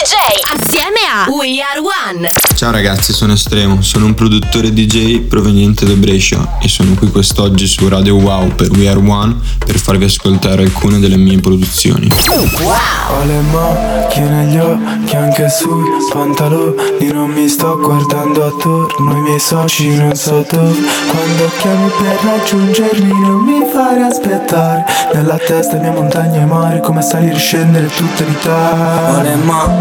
DJ assieme a We Are One. Ciao ragazzi, sono Estremo, sono un produttore DJ proveniente da Brescia e sono qui quest'oggi su Radio Wow per We Are One per farvi ascoltare alcune delle mie produzioni. Wow! Ho le macchine negli occhi anche sui pantaloni, non mi sto guardando attorno, i miei soci non so dove. Quando chiami per raggiungermi non mi fare aspettare, nella testa mia montagna e mare come salire e scendere tutta l'Italia. Ho le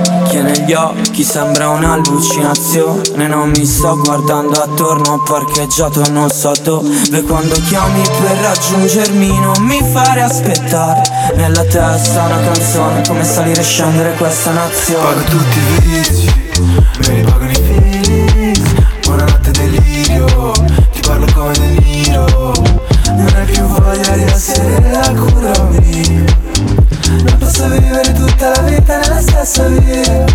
macchie negli occhi, sembra un'allucinazione. Non mi sto guardando attorno, ho parcheggiato non so dove. Quando chiami per raggiungermi non mi fare aspettare. Nella testa una canzone, come salire e scendere questa nazione. Pago tutti i vizi, me li pagano i figli stessa via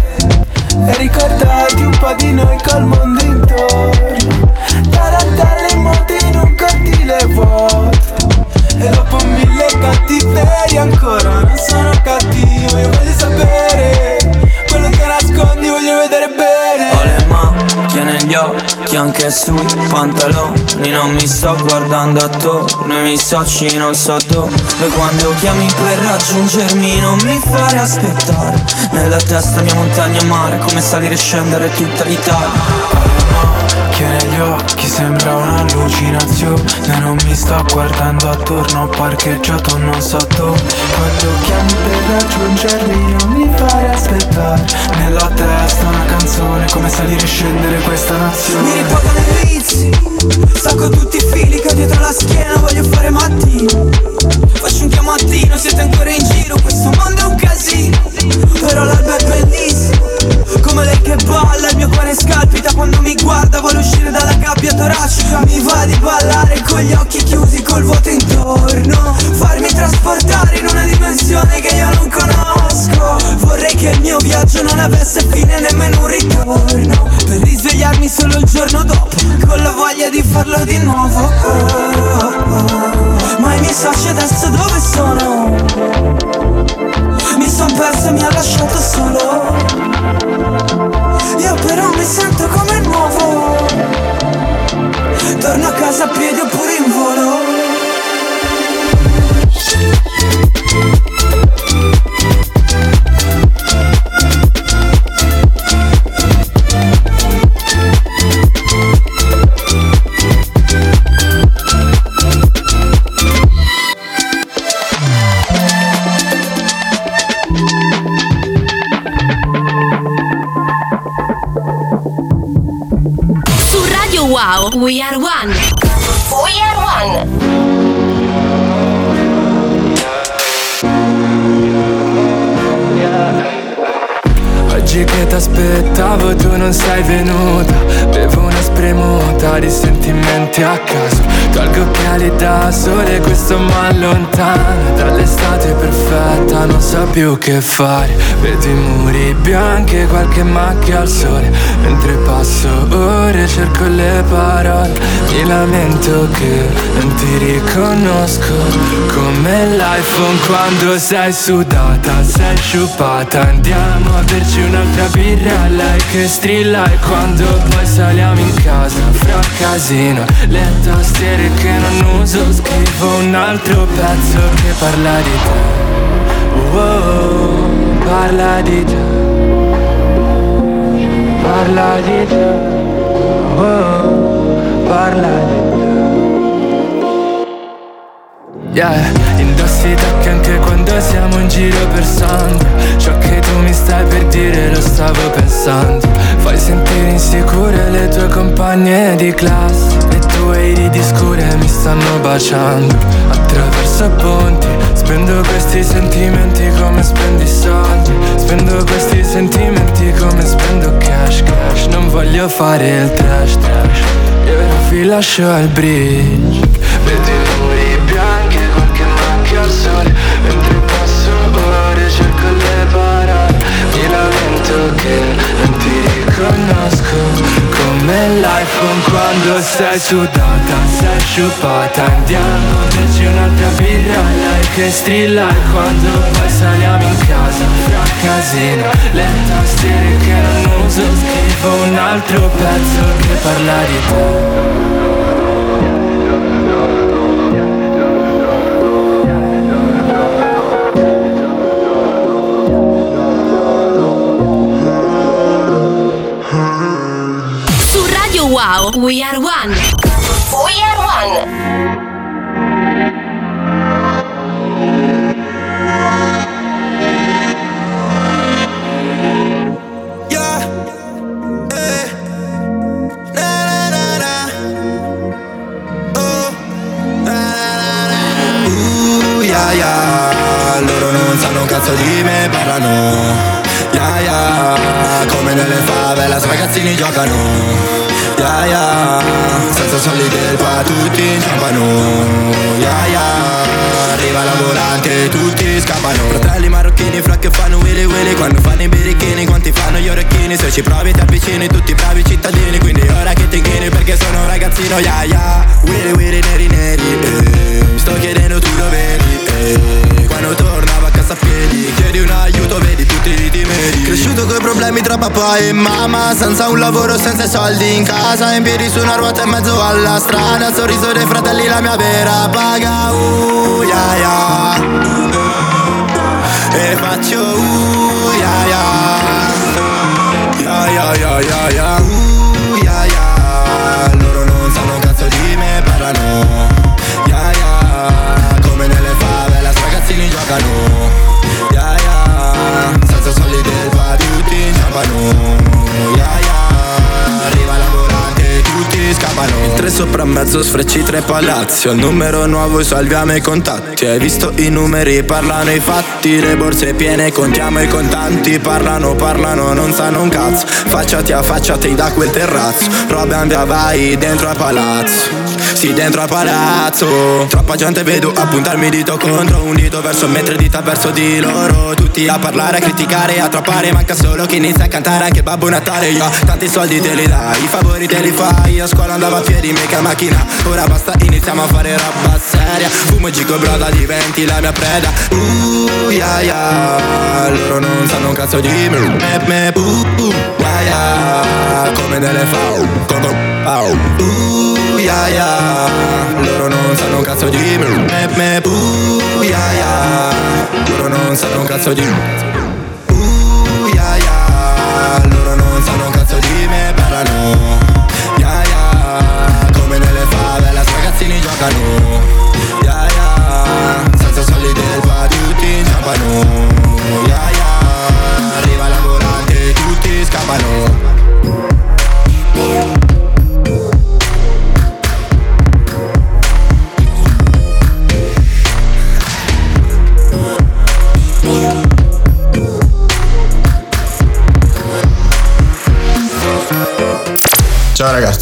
E ricordarti un po' di noi col mondo intorno. Tarattare in moto in un cortile vuoto. E dopo mille cattiverie ancora non sono cattivo negli occhi anche sui pantaloni Non mi sto guardando attorno, i miei soci non so dove Quando chiami per raggiungermi non mi fare aspettare. Nella testa mia montagna e mare, come salire e scendere tutta l'Italia. Che negli occhi sembra un'allucinazione? Non mi sto guardando attorno, ho parcheggiato non so dove. Quando chiami per raggiungermi non mi fai aspettare. Nella testa una canzone, come salire e scendere questa nazione. Mi ripagano i vizi, stacco tutti i fili che ho dietro la schiena voglio fare mattino. Faccio un chiamattino, siete ancora in giro, questo mondo è un casino. Però l'alba è bellissimo, come lei che balla, il mio cuore scalpita quando mi guarda Voglio uscire dalla gabbia toracica Mi va di ballare con gli occhi chiusi col vuoto intorno Farmi trasportare in una dimensione che io non conosco Vorrei che il mio viaggio non avesse fine nemmeno un ritorno Per risvegliarmi solo il giorno dopo Con la voglia di farlo di nuovo oh, oh, oh. Ma i miei soci adesso dove sono? Mi son perso e mi ha lasciato solo Io però mi sento come Torno a casa a piedi oppure in volo We Are One. We Are One. Oggi che t'aspettavo tu non sei venuta Bevo una spremuta di sentimenti a caso Tolgo occhiali da sole, questo mi allontana Dall'estate perfetta non so più che fare. Vedo i muri bianchi e qualche macchia al sole. Mentre passo ore cerco le parole. Mi lamento che non ti riconosco Come l'iPhone quando sei sudata, sei sciupata. Andiamo a berci un'altra birra Lei che strilla e quando poi saliamo in casa Fra casino, le tastiere che non uso Scrivo un altro pezzo che parla di te. Oh, Parla di te. Parla di te. Oh, Parla di te. Yeah, indossi tacchi anche quando siamo in giro per Sandro Ciò che tu mi stai per dire lo stavo pensando. Fai sentire insicure le tue compagne di classe Le tue iridi scure mi stanno baciando. Attraverso ponti Spendo questi sentimenti come spendi soldi. Spendo questi sentimenti come spendo cash cash. Non voglio fare il trash trash. Io vi lascio al bridge. Vedi i muri bianchi e qualche macchia al sole. Mentre passo ore cerco le parole. Mi lamento che non ti riconosco Come l'iPhone quando sei sudata, sei sciupata Andiamo a berci un'altra birra Lei che strilla e quando poi saliamo in casa Fra casino Le tastiere che non uso Scrivo un altro pezzo che parla di te we are one. We are one. Yeah. Eh. Na, na, na, na. Oh. Na, na, na, na. Uh, yeah, yeah. Loro non sanno un cazzo di me, parlano. Yeah, yeah. Come nelle favela, ragazzini giocano. Yeah. Senza soldi del qua tutti. Yeah, yeah. Arriva la volante, tutti scappano. Fratelli marocchini, fra che fanno willy willy. Quando fanno i birichini, quanti fanno gli orecchini. Se ci provi ti avvicini, tutti bravi cittadini. Quindi ora che ti inchini perché sono un ragazzino, yeah, yeah. Willy willy neri neri, eh. Mi sto chiedendo tu dove eri, eh. Aiuto, vedi tutti i timidi. Cresciuto coi problemi tra papà e mamma, senza un lavoro, senza soldi in casa, in piedi su una ruota in mezzo alla strada. Sorriso dei fratelli, la mia vera paga. Uh, yeah, yeah. E faccio uh, yeah, yeah. Yeah, yeah, yeah, yeah, yeah. Scappano. Il tre sopra mezzo sfrecci tre palazzi. Ho il numero nuovo, salviamo i contatti. Hai visto i numeri, parlano i fatti. Le borse piene, contiamo i contanti. Parlano, parlano, non sanno un cazzo. Facciati a facciati da quel terrazzo. Roba via vai dentro al palazzo. Sì, dentro al palazzo. Troppa gente vedo a puntarmi dito contro un dito verso me, tre dita verso di loro. Tutti a parlare, a criticare, a troppare. Manca solo chi inizia a cantare anche Babbo Natale. Io tanti soldi te li dai, i favori te li fai. A scuola andavo a piedi, mica macchina. Ora basta, iniziamo a fare roba seria. Fumo gigo broda, diventi la mia preda. Uh, yeah, yeah. Loro non sanno un cazzo di me. Me, me, uh, uh, yeah. Come delle fau, come pau. Uh, yeah, yeah. Loro non sanno un cazzo di me. Me, me, uh, yeah, yeah. Loro non sanno un cazzo di me. Uh, yeah, yeah. Loro non sanno un cazzo di me, parlano. Yeah, yeah. Come nelle favela, ragazzini giocano. Yeah, yeah. Senza soldi del qua tutti inciampano.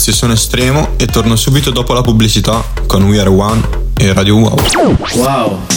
Ragazzi, sono Estremo e torno subito dopo la pubblicità con We Are One e Radio Wow. Wow.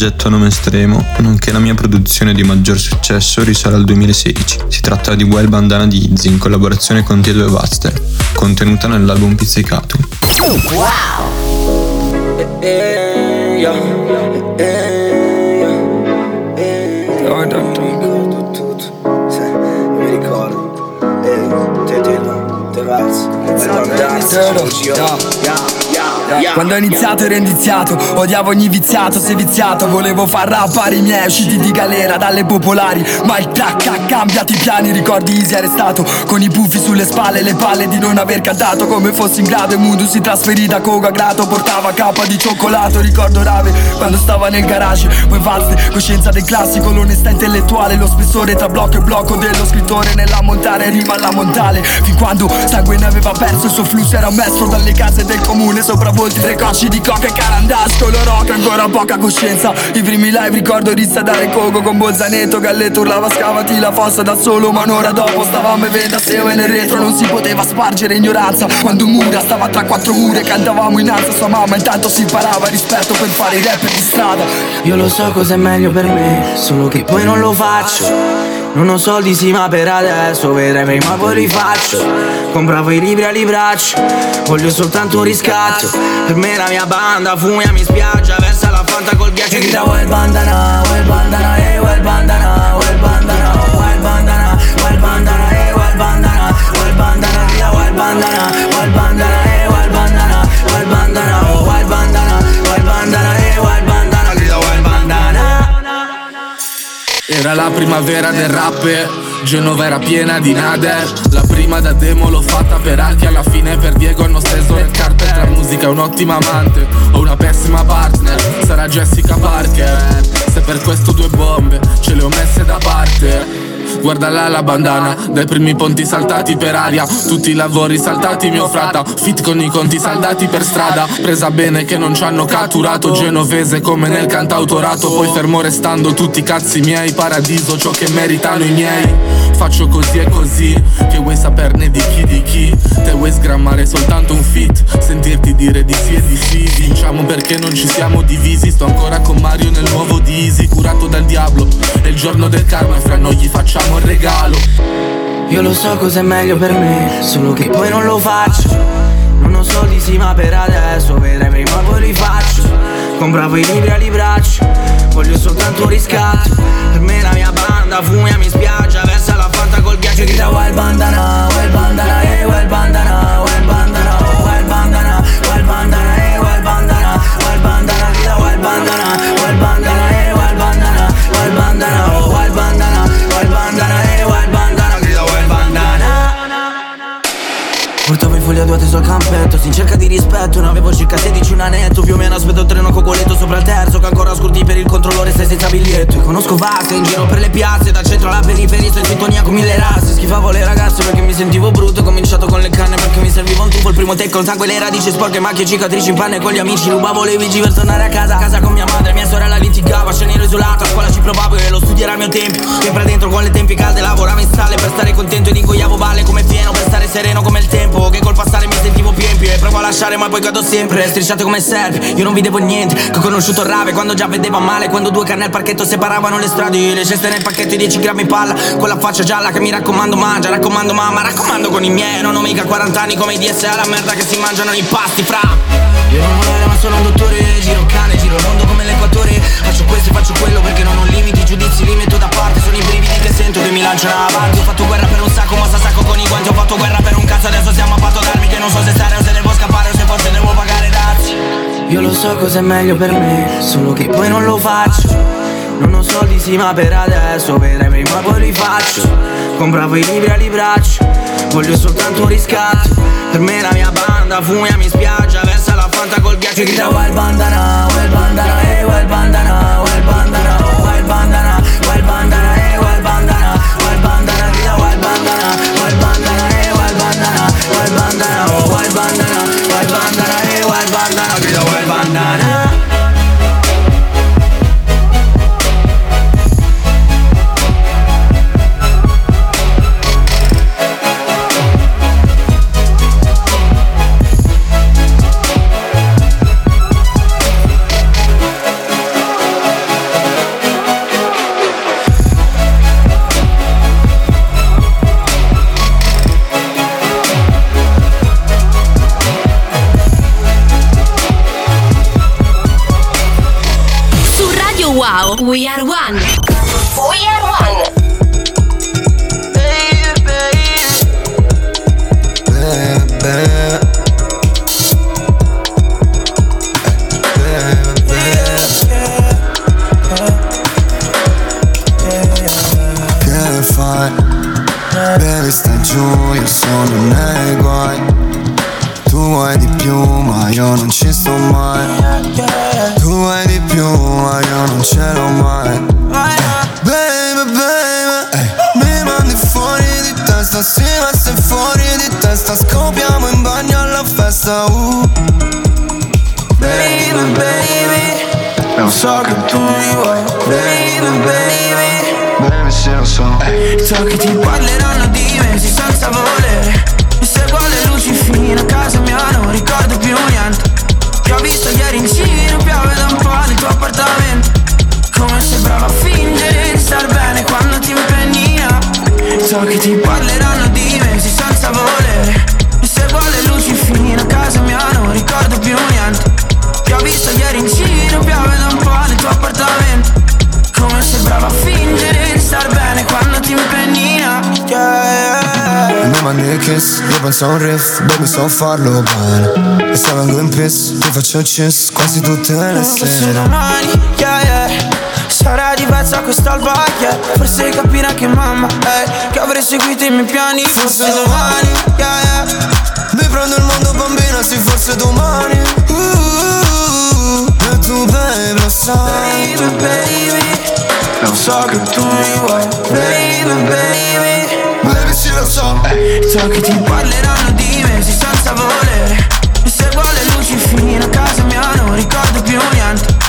Progetto a nome estremo, nonché la mia produzione di maggior successo, risale al 2016. Si tratta di Well Bandana di Izzy in collaborazione con Tiedo e Buster, contenuta nell'album Pizzicato. Wow! Eh, yeah, eh, yeah, eh, ricordo tutto, sì, mi ricordo, te te te valsi, Quando ho iniziato ero indiziato, odiavo ogni viziato, sei viziato Volevo far rappare i miei usciti di galera dalle popolari Ma il crack ha cambiato i piani, ricordi easy arrestato Con i puffi sulle spalle, le palle di non aver cantato Come fossi in grado e Mudu si trasferì da Coca a Grato Portava cappa di cioccolato, ricordo rave quando stava nel garage Poi valse, coscienza del classico, l'onestà intellettuale Lo spessore tra blocco e blocco dello scrittore Nella montare rima alla montale Fin quando sangue ne aveva perso il suo flusso Era un mestro dalle case del comune Sopravvolti tre cocci di coca e carandasco Lo rock ancora poca coscienza. I primi live ricordo rissa dare coco Con Bolzaneto, Galletto urlava scavati la fossa da solo Ma un'ora dopo stavamo e veda se e nel retro Non si poteva spargere ignoranza. Quando un mura stava tra quattro mura E cantavamo in alza sua mamma Intanto si imparava rispetto per fare i rapper di strada. Io lo so cos'è meglio per me Solo che poi non lo faccio non ho soldi sì ma per adesso vedrai prima poi li faccio Compravo i libri ali braccio Voglio soltanto un riscatto Per me la mia banda fumia mi spiaggia Versa la fanta col ghiaccio e grida Well bandana, well bandana, eh well bandana, well bandana, well bandana, well bandana, eh well bandana, well bandana, grida well bandana, well bandana, eh well bandana, well bandana, oh well bandana, eh well bandana, Era la primavera del rap Genova era piena di nader La prima da demo l'ho fatta per Archi Alla fine per Diego hanno steso le carpet La musica è un'ottima amante O una pessima partner Sarà Jessica Parker. Se per questo due bombe Ce le ho messe da parte Guarda là la bandana, dai primi ponti saltati per aria. Tutti i lavori saltati mio frata. Fit con i conti saldati per strada. Presa bene che non ci hanno catturato. Genovese come nel cantautorato. Poi fermo restando tutti i cazzi miei. Paradiso ciò che meritano i miei. Faccio così e così Che vuoi saperne di chi di chi? Te vuoi sgrammare soltanto un fit? Sentirti dire di sì e di sì. Vinciamo perché non ci siamo divisi. Sto ancora con Mario nel nuovo di Easy Curato dal diavolo. È il giorno del karma e fra noi gli facciamo un regalo. Io lo so cos'è meglio per me Solo che poi non lo faccio. Non ho soldi sì ma per adesso Vedrai prima poi li faccio Compravo i libri ali braccio Voglio soltanto riscatto. Per me la mia banda fumia mi spiaggia Versa la fanta col ghiaccio e grida Wild bandana, wild bandana, eh wild bandana, wild bandana, oh wild bandana, wild bandana, eh wild bandana, wild bandana, grida wild bandana, Adduati sul campetto In cerca di rispetto. Ne avevo circa 16 un anetto Più o meno aspetto il treno cocoletto Sopra il terzo Che ancora scurti per il controllore Stai senza biglietto. E conosco vaste In giro per le piazze Dal centro alla periferia Sto in sintonia con mille razze. Schifavo le ragazze Perché mi sentivo Il primo take con sangue Le radici sporche Macchie cicatrici in panne Con gli amici. Rubavo le bici per tornare a casa A casa con mia madre. Mia sorella litigava Scene ero isolato A scuola ci provavo E lo studio era il mio tempo. Sempre dentro con le tempi calde Lavoravo in sale Per stare contento Ed ingoiavo balle come pieno Per stare sereno come il tempo. Che col passare mi sentivo più empio E provo a lasciare ma poi cado sempre. Strisciate come serve Io non vedevo niente. Che ho conosciuto rave Quando già vedeva male Quando due canne al parchetto separavano le strade. Le ceste nel pacchetto i 10 grammi palla Con la faccia gialla che mi raccomando mangia Raccomando mamma Raccomando con i miei. Non ho mica 40 anni come i DSA La merda che si mangiano i pasti fra. Io non muore ma sono un dottore Giro cane, giro il mondo come l'equatore. Faccio questo e faccio quello perché non ho limiti Giudizi li metto da parte Sono i brividi che sento che mi lanciano avanti. Ho fatto guerra per un sacco ma sta sacco con i guanti. Ho fatto guerra per un cazzo adesso siamo a patto d'armi Che non so se stare o se devo scappare o se forse devo pagare dazi. Io lo so cos'è meglio per me Solo che poi non lo faccio. Non ho soldi sì ma per adesso Vedrai prima poi li faccio. Compravo i libri ali braccio Voglio soltanto un riscatto. Per me la mia banda fumia mi spiaggia. Versa la fanta col ghiaccio e grida Wild bandana, wild bandana, eh wild bandana, wild bandana, wild bandana, wild bandana, eh. wild bandana, che ti parleranno di me sì, senza volere. E seguo le luci fino a casa mia non ricordo più niente. Ti ho visto ieri in giro, piove da un po' nel tuo appartamento. Come sei brava a fingere di star bene quando ti impegni yeah, yeah. Mi mandi il kiss, io penso a un riff Baby so farlo bene E se vengo in piss, ti faccio kiss Quasi tutte le sere domani, yeah, yeah. Forse capirà che mamma, eh. Che avrei seguito i miei piani Forse domani, yeah, yeah. Mi prendo il mondo bambina, sì forse domani. Uh, uh, uh, E tu baby lo sai Baby, baby. Lo so che tu mi vuoi. Baby, baby. Baby sì lo so. So che ti parleranno di me sì, senza volere. E seguo le luci fino a casa mia non ricordo più niente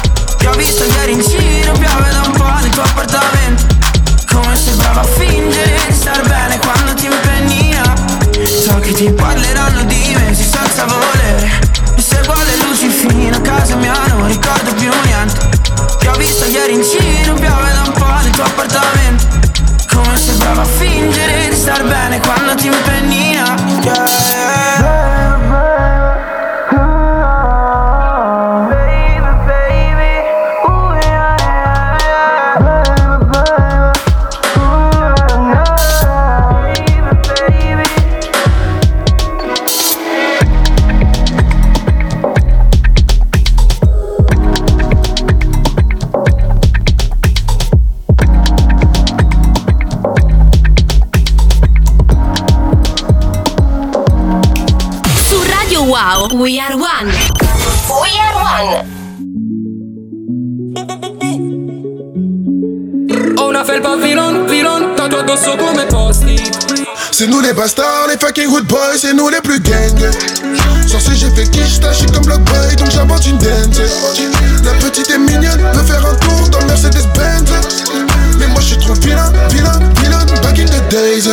Ti ho visto ieri in giro, piove da un po' nel tuo appartamento. Come sei brava a fingere di star bene quando ti impegni So che ti parleranno di me senza volere. E seguo le luci fino a casa mia non ricordo più niente. Ti ho visto ieri in giro, piove da un po' nel tuo appartamento. Come sei brava a fingere di star bene quando ti impegni yeah, yeah. C'est nous les bastards, les fucking hood boys, c'est nous les plus gangs. Sur j'ai fait quiche, suis comme Block Boy, donc j'invente une dance. La petite est mignonne, veut faire un tour dans Mercedes-Benz. Mais moi je suis trop vilain, vilain, vilain, back in the days.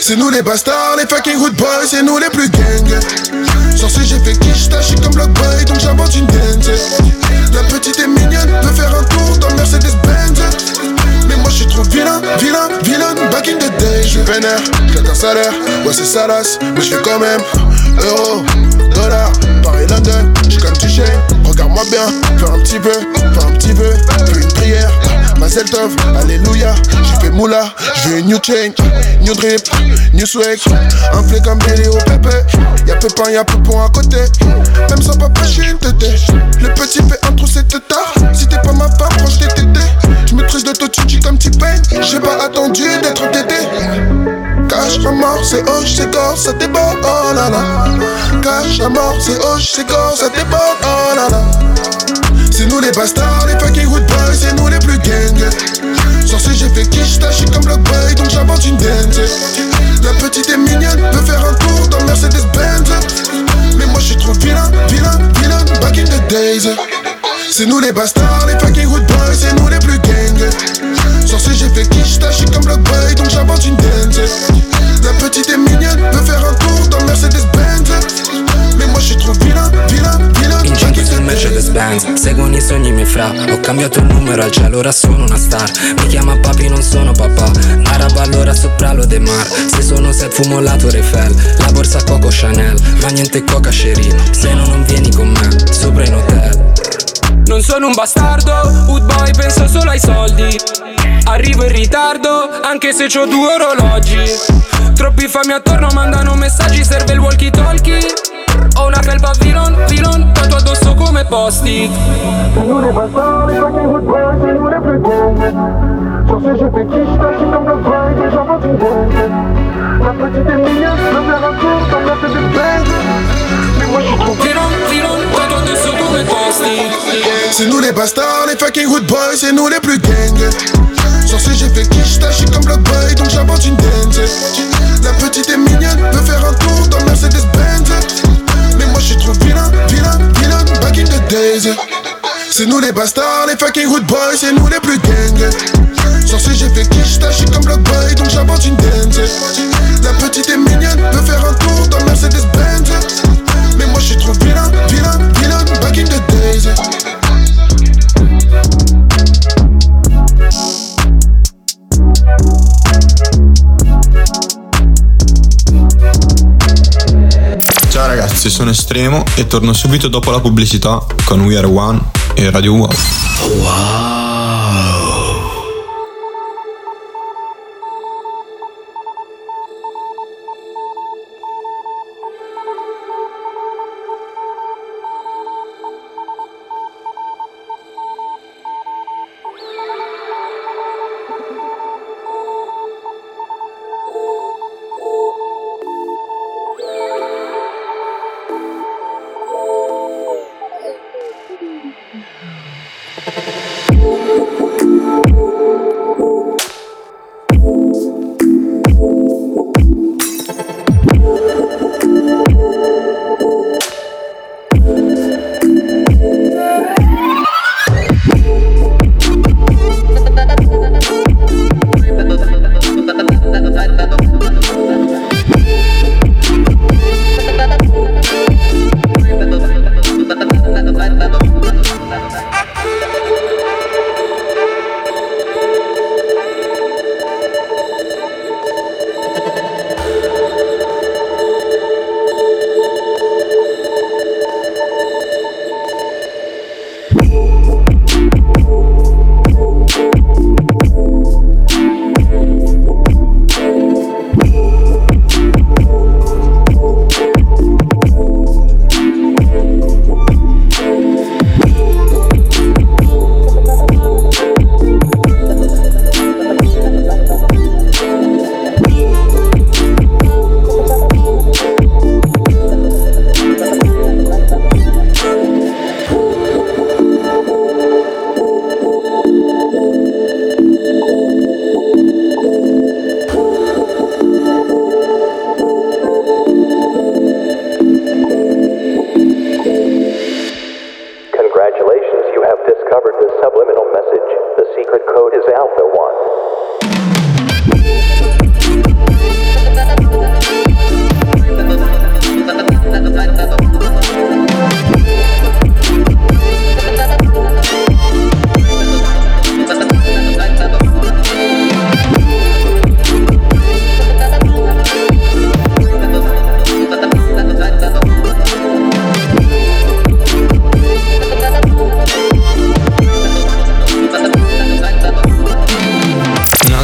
C'est nous les bastards, les fucking hood boys, c'est nous les plus gangs. Sur j'ai fait quiche, suis comme Block Boy, donc j'invente une dance. La petite est mignonne, veut faire un tour dans Mercedes-Benz. Mais moi je suis trop vilain, vilain, vilain, back in the day. Je vénère, claque un salaire, ouais c'est salace, mais je fais quand même. Euro, dollar, Paris, London, je comme tu regarde-moi bien, fais un petit peu, fais un petit peu, fais une prière. Mazel Tov, Alléluia, j'ai fait moula, je veux une new chain, new drip, new swag, un flé comme Billy au pépé, y'a Pépin, y'a Poupon à côté, même sans papa, suis une tété, le petit fait un trou c'est tard, si t'es pas ma femme, proche des tétés, je maîtrise de Totuchi comme T-Pain, j'ai pas attendu d'être tété. Cache à mort, c'est hoche, c'est corps, ça déborde, oh là là. Cache à mort, c'est hoche, c'est corps, ça déborde, oh là là. C'est nous les bastards, les fucking hood boys, c'est nous les plus gangs. Sur ce j'ai fait quiche, suis comme Block Boy, donc j'invente une dance. La petite est mignonne, veut faire un tour dans Mercedes-Benz. Mais moi je suis trop vilain, vilain, vilain, back in the days. C'est nous les bastards, les fucking hood boys, c'est nous les plus gangs. Sur ce j'ai fait quiche, suis comme Block Boy, donc j'invente une dance. La petite est mignonne, veut faire un tour dans Mercedes-Benz. Je suis trop vilain, vilain, vilain, back Incinto in sul the days. Mercedes-Benz Seguono i sogni miei fra. Ho cambiato il numero al cielo, ora sono una star. Mi chiama papi, non sono papà. Araba allora sopra lo De Mar Se sono set fumo la Torre Eiffel. La borsa Coco Chanel Ma niente coca Cherie Se no non vieni con me Sopra in hotel. Non sono un bastardo, Wood boy penso solo ai soldi. Arrivo in ritardo, anche se ho due orologi. Troppi fami attorno mandano messaggi, serve il walkie talkie Ho una felpa vilon, vilon, tanto addosso come posti Nous les bastards, les fucking good boys, c'est nous les plus dingues Sur ce jeu fais qui j't'achète comme le boy, et j'invente une dingue La petite est mignonne, comme la tête de bang Mais moi j'suis trop Vilon, vilon, tanto addosso come posti C'est nous les bastards, les fucking good boys, c'est nous les plus gangs Sur ce j'ai fait qui comme le boy, donc j'invente une dance La petite C'est nous les bastards, les fucking good boys, c'est nous les plus gangs Sur ce j'ai fait qui j't'achète comme le boy, donc j'invente une dance La petite est mignonne, veut faire un tour dans Mercedes-Benz. Mais moi j'suis trop vilain, vilain, ragazzi, sono Estremo e torno subito dopo la pubblicità con We Are One e Radio Wow. Congratulations,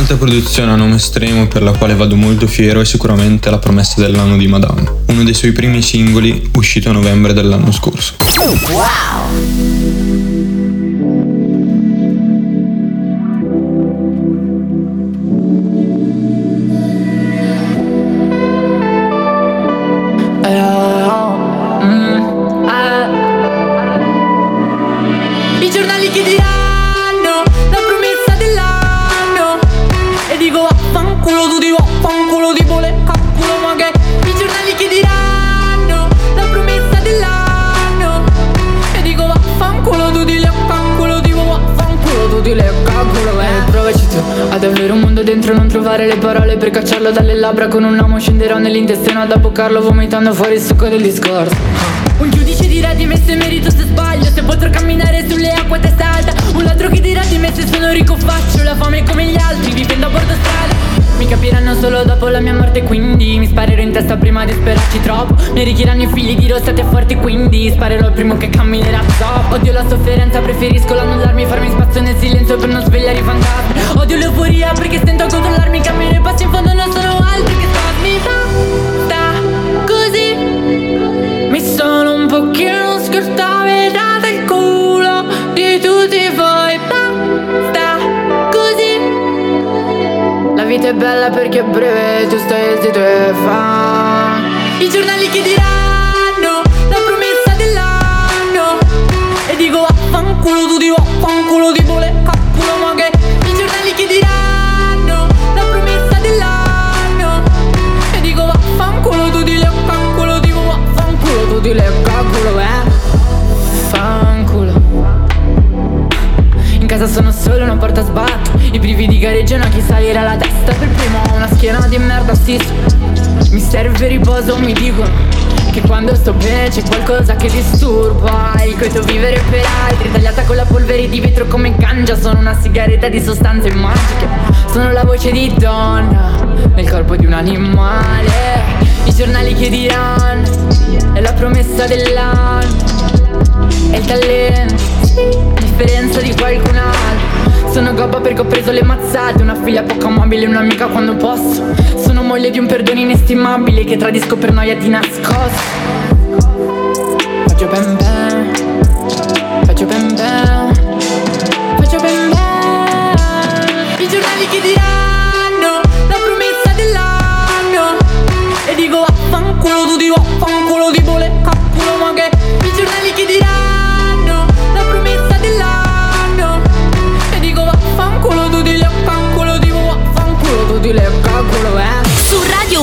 Un'altra produzione a nome estremo per la quale vado molto fiero è sicuramente La promessa dell'anno di Madame, uno dei suoi primi singoli uscito a novembre dell'anno scorso. I nell'intestino ad abboccarlo vomitando fuori il succo del discorso. Un giudice dirà di me se merito se sbaglio Se potrò camminare sulle acque a testa alta. Un altro che dirà di me se sono ricco faccio La fame come gli altri vivendo a bordo strada. Mi capiranno solo dopo la mia morte quindi Mi sparerò in testa prima di sperarci troppo. Mi arricchiranno i figli dirò state forti quindi Sparerò il primo che camminerà. Top Odio la sofferenza preferisco l'annullarmi Farmi spazio nel silenzio per non svegliare i fantasmi. Odio l'euforia perché stento a controllarmi Cammino e passi in fondo non sono altri che bella perché è breve Tu stai fa. I giornali che diranno La promessa dell'anno. E dico vaffanculo tu di vaffanculo di vole Cacculo ma che I giornali che diranno La promessa dell'anno. E dico vaffanculo tu di le cacculo di vaffanculo tu di le cacculo eh. Fanculo In casa sono solo una porta sbatto I brividi gareggiano a chi salirà la testa Per primo. Ho una schiena di merda sì Mi serve riposo mi dicono che quando sto bene c'è qualcosa che disturba. Il coito vivere per altri Tagliata con la polvere di vetro come cangia Sono una sigaretta di sostanze magiche. Sono la voce di donna Nel corpo di un animale. I giornali che diranno È la promessa dell'anno. È il talento, differenza di qualcun altro Sono gobba perché ho preso le mazzate. Una figlia poco amabile, un'amica quando posso. Sono moglie di un perdono inestimabile Che tradisco per noia di nascosto. Faccio ben ben. Faccio ben ben. Faccio ben ben. I giornali che diranno La promessa dell'anno. E dico vaffanculo tu di vaffanculo di vole Cacculo ma che I giornali che diranno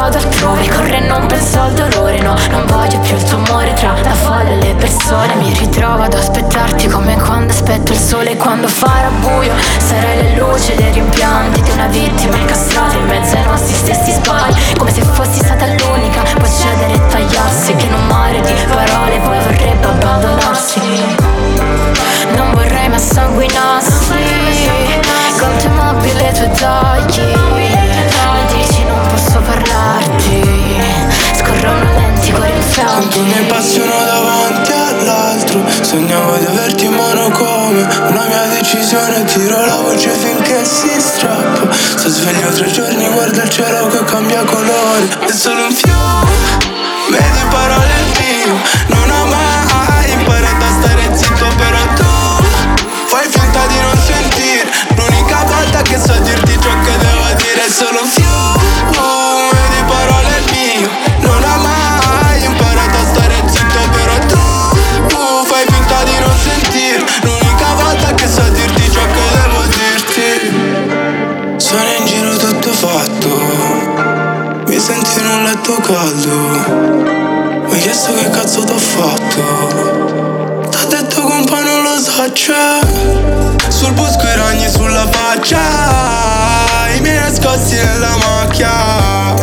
vado altrove Corre e non penso al dolore, no Non voglio più il tuo amore tra la folla e le persone. Mi ritrovo ad aspettarti come quando aspetto il sole Quando farà buio sarai la luce dei rimpianti Di una vittima incastrata in mezzo ai nostri stessi sbagli. Come se fossi stata l'unica Può cedere e tagliarsi Che in un mare di parole Voi vorrebbe abbandonarsi. Non vorrei ma sanguinassi Contemabile i tuoi tagli. Quanto ne passi uno davanti all'altro. Sognavo di averti in mano come Una mia decisione Tiro la voce finché si strappa. Se sveglio tre giorni Guarda il cielo che cambia colore. È solo un fiore Vedi parole il mio Non ho mai imparato a stare zitto Però tu Fai finta di non sentire. L'unica volta che so dirti ciò che devo dire È solo un fiume vedi parole il mio caldo? Mi hai chiesto che cazzo t'ho fatto? T'ha detto compa non lo so c'è Sul bosco i ragni sulla faccia. I miei nascosti nella macchia.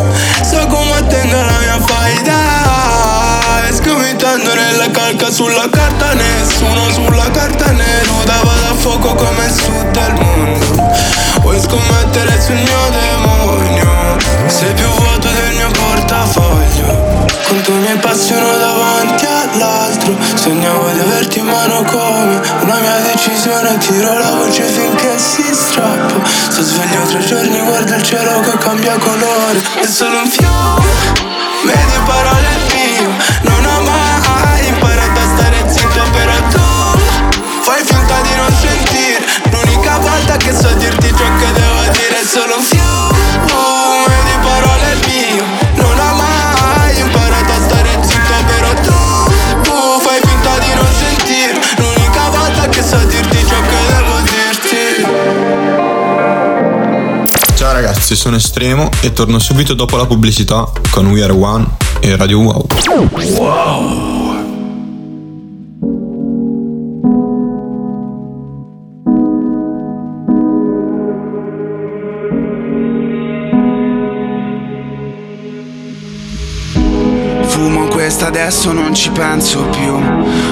So come tenga la mia faida. E sgomitando nella calca sulla carta Nessuno sulla carta nuda Vado a fuoco come il sud del mondo. Vuoi scommettere sul mio demonio? Sei più vuoto del mio portafoglio Conto i miei passi uno davanti all'altro. Sognavo di averti in mano come una mia decisione Tiro la voce finché si strappa. Sto sveglio tre giorni, guarda il cielo che cambia colore. È solo un fiume, medie parole mio Non ho mai imparato a stare zitto però tu Fai finta di non sentire. L'unica volta che so dirti ciò che devo dire È solo un fiume ragazzi, sono Estremo e torno subito dopo la pubblicità con We Are One e Radio Wow. Wow. Adesso non ci penso più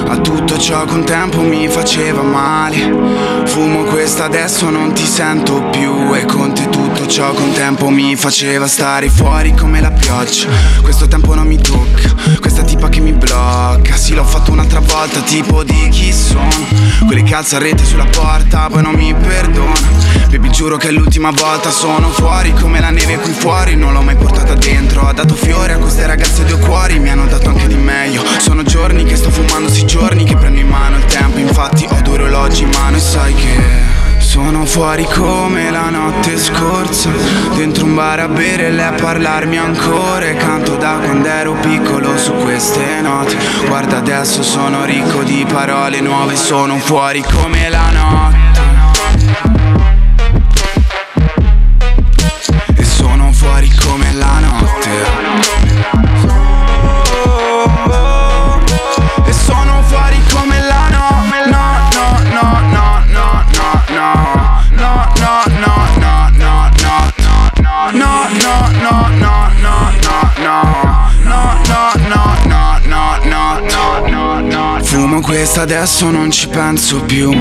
A tutto ciò che un tempo mi faceva male Fumo questa adesso non ti sento più. E con tutto ciò che un tempo mi faceva stare fuori come la pioggia. Questo tempo non mi tocca Questa tipa che mi blocca. Sì l'ho fatto un'altra volta tipo di chi sono. Quelli che alza rete sulla porta poi non mi perdona. Baby giuro che è l'ultima volta sono fuori come la neve qui fuori. Non l'ho mai portata dentro Ho dato fiore a queste ragazze due cuori. Mi hanno dato anche di meglio. Sono giorni che sto fumando, sì giorni che prendo in mano il tempo. Infatti ho orologi in mano e sai che sono fuori come la notte scorsa. Dentro un bar a bere e lei a parlarmi ancora. E canto da quando ero piccolo su queste note. Guarda adesso sono ricco di parole nuove Sono fuori come la notte Questa adesso non ci penso più.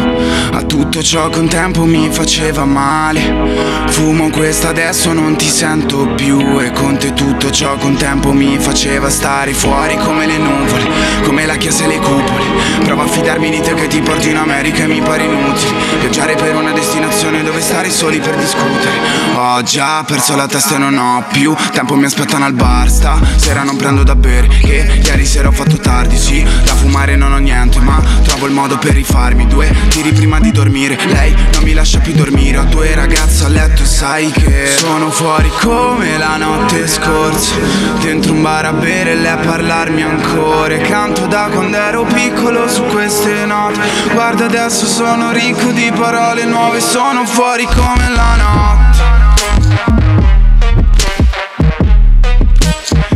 A tutto ciò che un tempo mi faceva male. Fumo questa adesso non ti sento più. E con te tutto ciò che un tempo mi faceva stare fuori come le nuvole Come la chiesa e le cupole. Provo a fidarmi di te che ti porti in America e mi pare inutile. Viaggiare per una destinazione dove stare soli per discutere. Ho già perso la testa e non ho più Tempo mi aspettano al bar. Sta Sera non prendo da bere Che ieri sera ho fatto tardi. Sì, da fumare non ho niente Ma trovo il modo per rifarmi. Due tiri prima di dormire Lei non mi lascia più dormire. Ho due ragazze a letto e sai che Sono fuori come la notte scorsa. Dentro un bar a bere e lei a parlarmi ancora. E canto da quando ero piccolo su queste note. Guarda adesso sono ricco di parole nuove Sono fuori come la notte.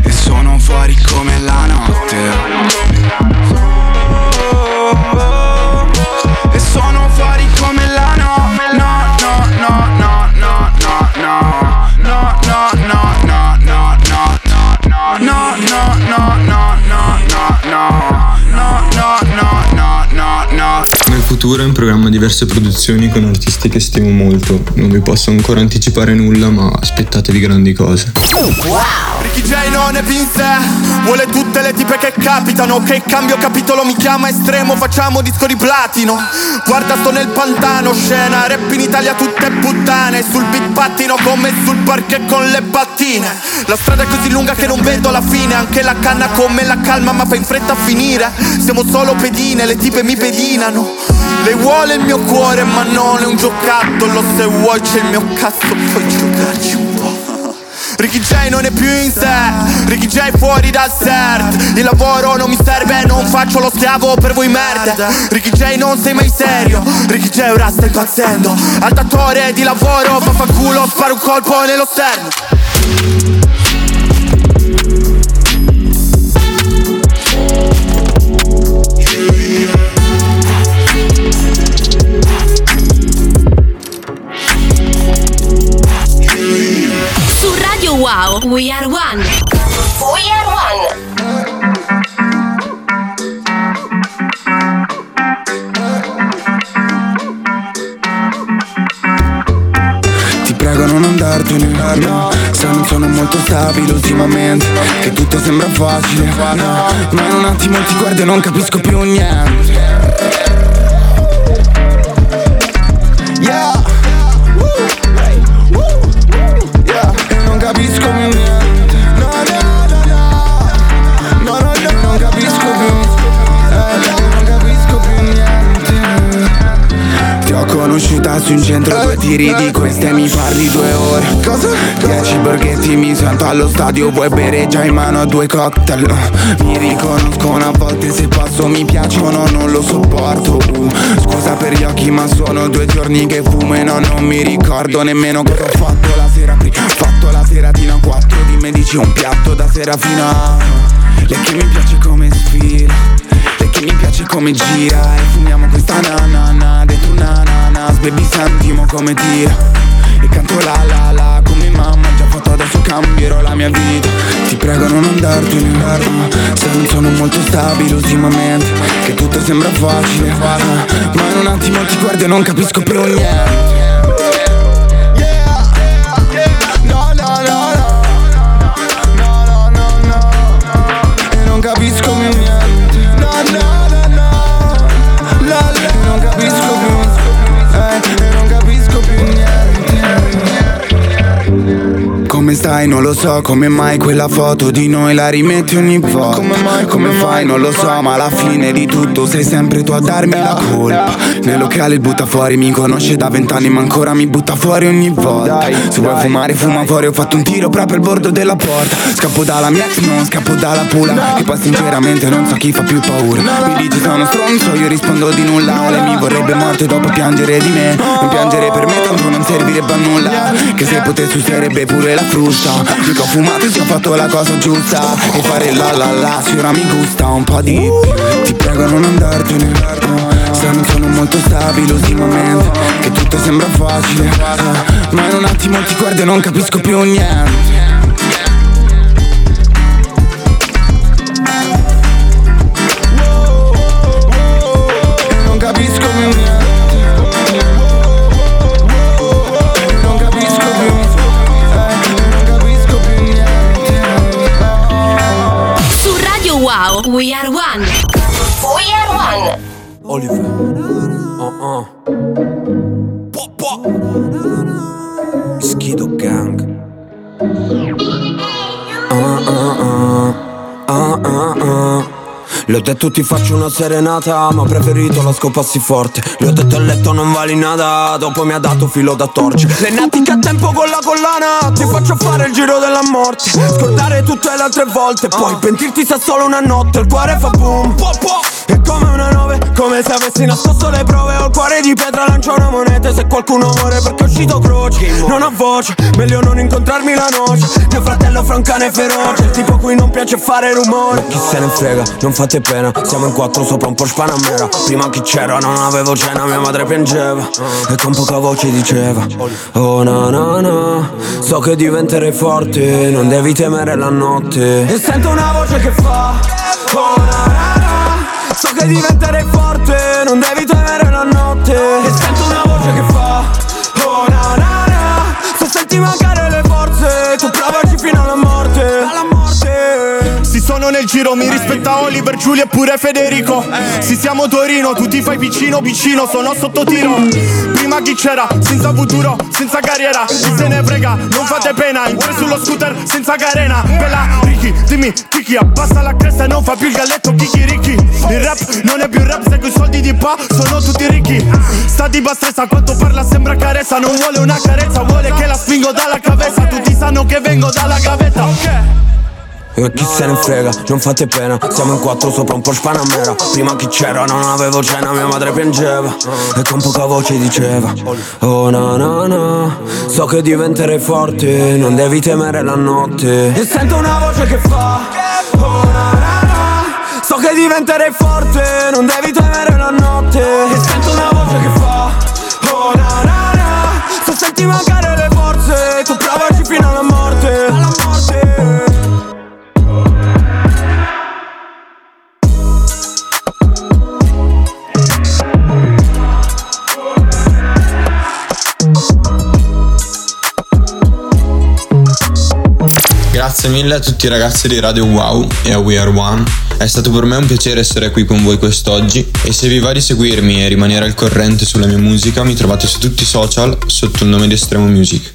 E sono fuori come la notte Futuro in programma diverse produzioni con artisti che stimo molto. Non vi posso ancora anticipare nulla, ma aspettatevi grandi cose. Ricky J non è pinze Vuole tutte le tipe che capitano Che cambio capitolo mi chiama estremo Facciamo disco di platino. Guarda sto nel pantano Scena rap in Italia tutte puttane. Sul beat pattino come sul parquet con le battine La strada è così lunga che non vedo la fine. Anche la canna come la calma ma fa in fretta a finire. Siamo solo pedine, le tipe mi pedinano. Lei vuole il mio cuore ma non è un giocattolo. Se vuoi c'è il mio cazzo puoi giocarci un po' Ricky J non è più in sé. Ricky J fuori dal CERT. Il lavoro non mi serve, non faccio lo schiavo per voi merde. Ricky J non sei mai serio. Ricky J ora sta impazzendo Al datore di lavoro, vaffanculo, sparo un colpo nello sterno Wow, We Are One. We Are One. Ti prego non andartene no, Se non sono molto stabile ultimamente Che tutto sembra facile. No, Ma in un attimo ti guardo e non capisco più niente su in centro, due tiri di queste mi parli due ore. Cosa? Dieci borghetti mi sento allo stadio, vuoi bere già in mano due cocktail? Mi riconoscono a volte se passo mi piacciono, non lo sopporto. Uh, Scusa per gli occhi ma sono due giorni che fumo e no, non mi ricordo nemmeno cosa ho fatto la sera prima Ho fatto la seratina a quattro, di me dici un piatto da sera fino a Lei che mi piace come sfila Lei che mi piace come gira E fumiamo questa nanana Dentro una nanas Baby sentimo come tira. E canto la la la Come mamma. Già fatto adesso cambierò la mia vita. Ti prego non andartene no, Se non sono molto stabile ultimamente Che tutto sembra facile. Ma in un attimo ti guardo e non capisco più niente stai? Non lo so Come mai quella foto di noi la rimetti ogni volta Come mai? Come fai? Non lo so Ma alla fine di tutto sei sempre tu a darmi la colpa. Nel locale il butta fuori mi conosce da vent'anni Ma ancora mi butta fuori ogni volta. Se vuoi fumare fuma fuori Ho fatto un tiro proprio al bordo della porta. Scappo dalla mia ex non scappo dalla pula. E poi sinceramente non so chi fa più paura. Mi dice sono stronzo io rispondo di nulla. Lei mi vorrebbe morto e dopo piangere di me. Non piangere per me tanto non servirebbe a nulla. Che se potessi userebbe pure la frusta Dico ho fumato e se ho fatto la cosa giusta. E fare la la la se mi gusta un po' di Ti prego non andartene. Se non sono molto stabile ultimamente. Che tutto sembra facile. Ah, Ma in un attimo ti guardo e non capisco più niente ho detto ti faccio una serenata Ma ho preferito la scopassi forte. Le ho detto a letto non vali nada Dopo mi ha dato filo da torcere Le natiche a tempo con la collana Ti faccio fare il giro della morte. Scordare tutte le altre volte Poi pentirti se solo una notte. Il cuore fa boom po, po. È come una nove Come se avessi nascosto le prove. Ho il cuore di pietra lancio una moneta. Se qualcuno muore perché è uscito croce Non ho voce. Meglio non incontrarmi la noce. Mio fratello fra un cane feroce Il tipo cui non piace fare rumore. Chi se ne frega Non fate pena Siamo in quattro sopra un Porsche Panamera. Prima chi c'era non avevo cena Mia madre piangeva. E con poca voce diceva Oh no no no. So che diventerei forte Non devi temere la notte. E sento una voce che fa Oh na na na So che diventerei forte Non devi temere la notte. E sento una voce che fa Oh na na na Se senti mancare nel giro, mi rispetta Oliver, Giulio e pure Federico. Si siamo Torino, tu ti fai piccino piccino, sono sotto tiro. Prima chi c'era? Senza futuro, senza carriera. Chi se ne frega, non fate pena. In tre sullo scooter, senza carena. Bella, Ricky, dimmi, Kiki Abbassa la cresta e non fa più il galletto Kiki Ricky. Il rap non è più rap Se coi soldi di pa sono tutti ricchi. Sta di stressa, quanto parla sembra carezza. Non vuole una carezza, vuole che la spingo dalla cabeza Tutti sanno che vengo dalla gavetta. Ok chi se ne frega, non fate pena Siamo in quattro sopra un Porsche Panamera. Prima chi c'era non avevo cena Mia madre piangeva. E con poca voce diceva Oh na na na So che diventerai forte Non devi temere la notte. E sento una voce che fa Oh na na na So che diventerai forte Non devi temere la notte. E sento una voce che fa Oh na na na Se senti mancare le forze Tu Grazie mille a tutti i ragazzi di Radio Wow e a We Are One. È stato per me un piacere essere qui con voi quest'oggi e se vi va di seguirmi e rimanere al corrente sulla mia musica mi trovate su tutti i social sotto il nome di Estremo Music.